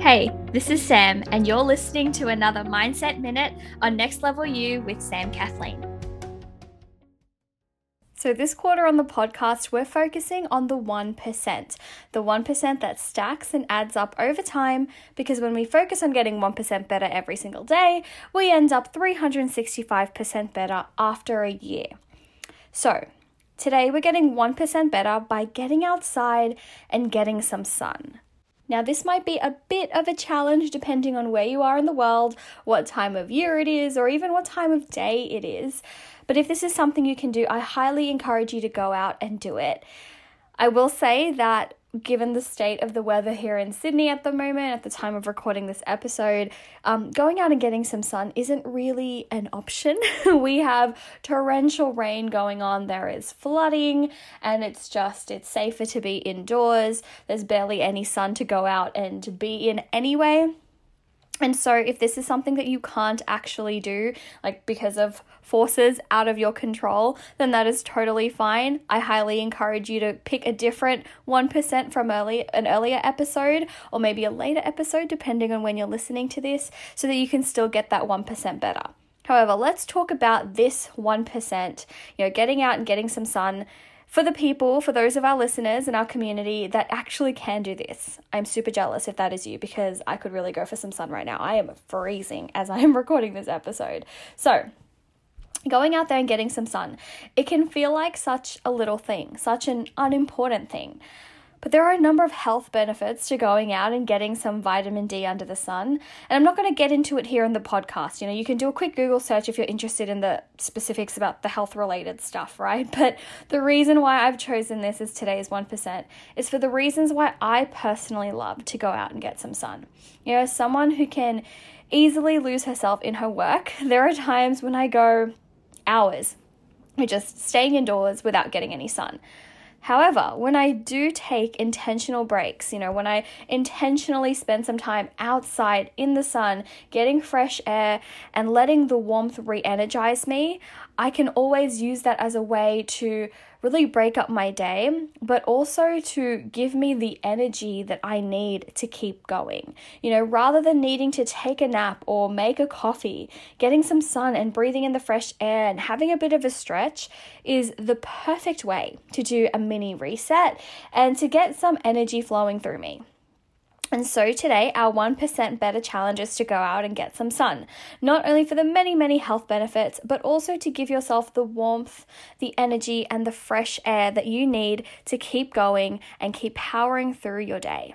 Hey, this is Sam, and you're listening to another Mindset Minute on Next Level You with Sam Kathleen. So, this quarter on the podcast, we're focusing on the 1%. The 1% that stacks and adds up over time because when we focus on getting 1% better every single day, we end up 365% better after a year. So, today we're getting 1% better by getting outside and getting some sun. Now, this might be a bit of a challenge depending on where you are in the world, what time of year it is, or even what time of day it is. But if this is something you can do, I highly encourage you to go out and do it. I will say that given the state of the weather here in Sydney at the moment, at the time of recording this episode, um, going out and getting some sun isn't really an option. we have torrential rain going on, there is flooding, and it's just, it's safer to be indoors. There's barely any sun to go out and be in anyway. And so, if this is something that you can't actually do, like because of forces out of your control, then that is totally fine. I highly encourage you to pick a different 1% from early an earlier episode or maybe a later episode depending on when you're listening to this so that you can still get that 1% better. However, let's talk about this 1%, you know, getting out and getting some sun for the people, for those of our listeners in our community that actually can do this. I'm super jealous if that is you because I could really go for some sun right now. I am freezing as I am recording this episode. So, going out there and getting some sun, it can feel like such a little thing, such an unimportant thing. But there are a number of health benefits to going out and getting some vitamin D under the sun. And I'm not going to get into it here in the podcast. You know, you can do a quick Google search if you're interested in the specifics about the health related stuff, right? But the reason why I've chosen this as today's 1% is for the reasons why I personally love to go out and get some sun. You know, as someone who can easily lose herself in her work, there are times when I go hours just staying indoors without getting any sun. However, when I do take intentional breaks, you know, when I intentionally spend some time outside in the sun, getting fresh air, and letting the warmth re energize me, I can always use that as a way to really break up my day, but also to give me the energy that I need to keep going. You know, rather than needing to take a nap or make a coffee, getting some sun and breathing in the fresh air and having a bit of a stretch is the perfect way to do a mini reset and to get some energy flowing through me. And so today, our 1% better challenge is to go out and get some sun, not only for the many, many health benefits, but also to give yourself the warmth, the energy, and the fresh air that you need to keep going and keep powering through your day.